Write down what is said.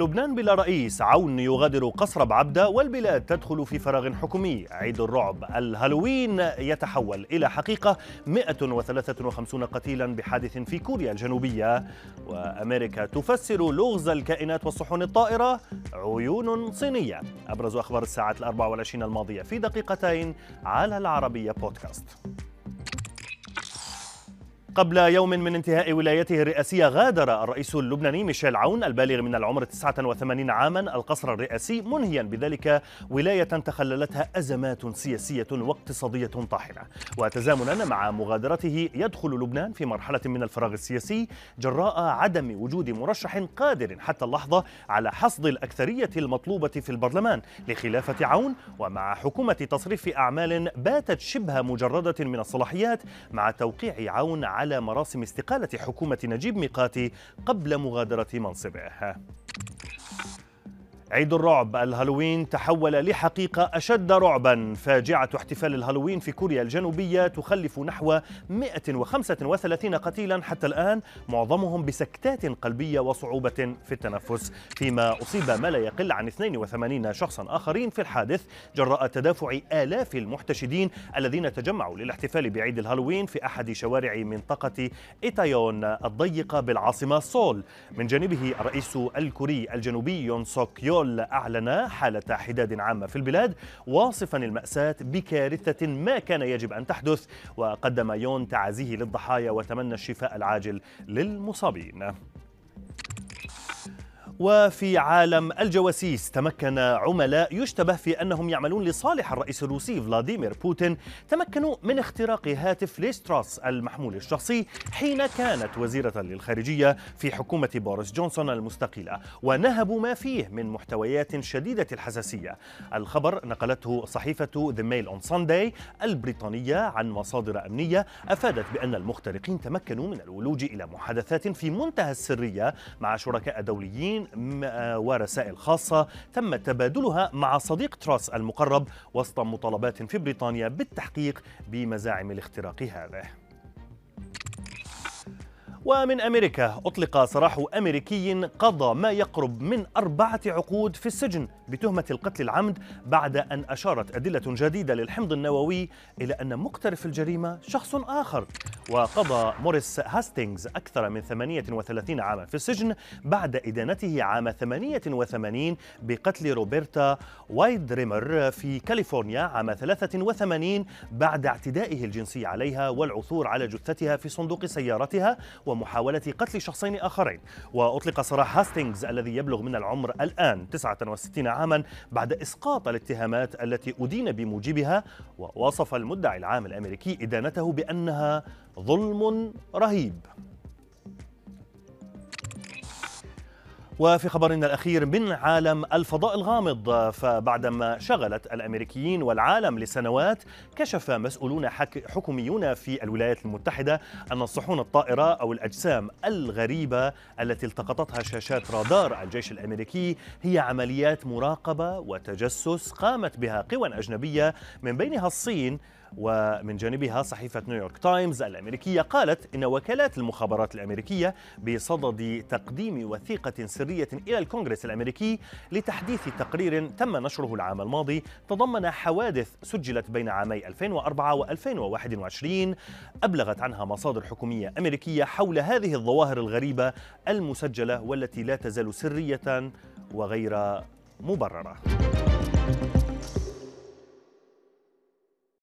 لبنان بلا رئيس عون يغادر قصر بعبدة والبلاد تدخل في فراغ حكومي. عيد الرعب الهالوين يتحول إلى حقيقة. 153 قتيلا بحادث في كوريا الجنوبية. وأمريكا تفسر لغز الكائنات والصحون الطائرة. عيون صينية. أبرز أخبار الساعة الأربع والعشرين الماضية في دقيقتين على العربية بودكاست. قبل يوم من انتهاء ولايته الرئاسية غادر الرئيس اللبناني ميشيل عون البالغ من العمر 89 عاما القصر الرئاسي منهيا بذلك ولاية تخللتها أزمات سياسية واقتصادية طاحنة. وتزامنا مع مغادرته يدخل لبنان في مرحلة من الفراغ السياسي جراء عدم وجود مرشح قادر حتى اللحظة على حصد الأكثرية المطلوبة في البرلمان لخلافة عون. ومع حكومة تصريف أعمال باتت شبه مجردة من الصلاحيات مع توقيع عون على مراسم استقالة حكومة نجيب ميقاتي قبل مغادرة منصبه. عيد الرعب الهالوين تحول لحقيقة أشد رعبا. فاجعة احتفال الهالوين في كوريا الجنوبية تخلف نحو 135 قتيلا. حتى الآن معظمهم بسكتات قلبية وصعوبة في التنفس. فيما أصيب ما لا يقل عن 82 شخصا آخرين في الحادث جراء تدافع آلاف المحتشدين الذين تجمعوا للاحتفال بعيد الهالوين في أحد شوارع منطقة إيتايوون الضيقة بالعاصمة سول. من جانبه الرئيس الكوري الجنوبي يون سوك يول البترول أعلن حالة حداد عامة في البلاد واصفا المأساة بكارثة ما كان يجب أن تحدث وقدم يون تعازيه للضحايا وتمنى الشفاء العاجل للمصابين. وفي عالم الجواسيس تمكن عملاء يشتبه في أنهم يعملون لصالح الرئيس الروسي فلاديمير بوتين تمكنوا من اختراق هاتف ليستراس المحمول الشخصي حين كانت وزيرة للخارجية في حكومة بوريس جونسون المستقيلة ونهبوا ما فيه من محتويات شديدة الحساسية. الخبر نقلته صحيفة The Mail on Sunday البريطانية عن مصادر أمنية أفادت بأن المخترقين تمكنوا من الولوج إلى محادثات في منتهى السرية مع شركاء دوليين ورسائل خاصة تم تبادلها مع صديق تراس المقرب وسط مطالبات في بريطانيا بالتحقيق بمزاعم الاختراق هذا. ومن أمريكا أطلق سراح أمريكي قضى ما يقرب من أربعة عقود في السجن بتهمة القتل العمد بعد أن أشارت أدلة جديدة للحمض النووي إلى أن مقترف الجريمة شخص آخر. وقضى موريس هاستينغز أكثر من 38 عاما في السجن بعد إدانته عام 88 بقتل روبرتا وايدريمر في كاليفورنيا عام 83 بعد اعتدائه الجنسي عليها والعثور على جثتها في صندوق سيارتها ومحاولة قتل شخصين آخرين. وأطلق سراح هاستينغز الذي يبلغ من العمر الآن 69 عاما بعد إسقاط الاتهامات التي أدين بموجبها ووصف المدعي العام الأمريكي إدانته بأنها ظلم رهيب. وفي خبرنا الأخير من عالم الفضاء الغامض فبعدما شغلت الأمريكيين والعالم لسنوات كشف مسؤولون حكوميون في الولايات المتحدة أن الصحون الطائرة أو الأجسام الغريبة التي التقطتها شاشات رادار الجيش الأمريكي هي عمليات مراقبة وتجسس قامت بها قوى أجنبية من بينها الصين ومن جانبها صحيفة نيويورك تايمز الأمريكية قالت إن وكالات المخابرات الأمريكية بصدد تقديم وثيقة سرية إلى الكونغرس الأمريكي لتحديث تقرير تم نشره العام الماضي تضمن حوادث سجلت بين عامي 2004 و2021 أبلغت عنها مصادر حكومية أمريكية حول هذه الظواهر الغريبة المسجلة والتي لا تزال سرية وغير مبررة.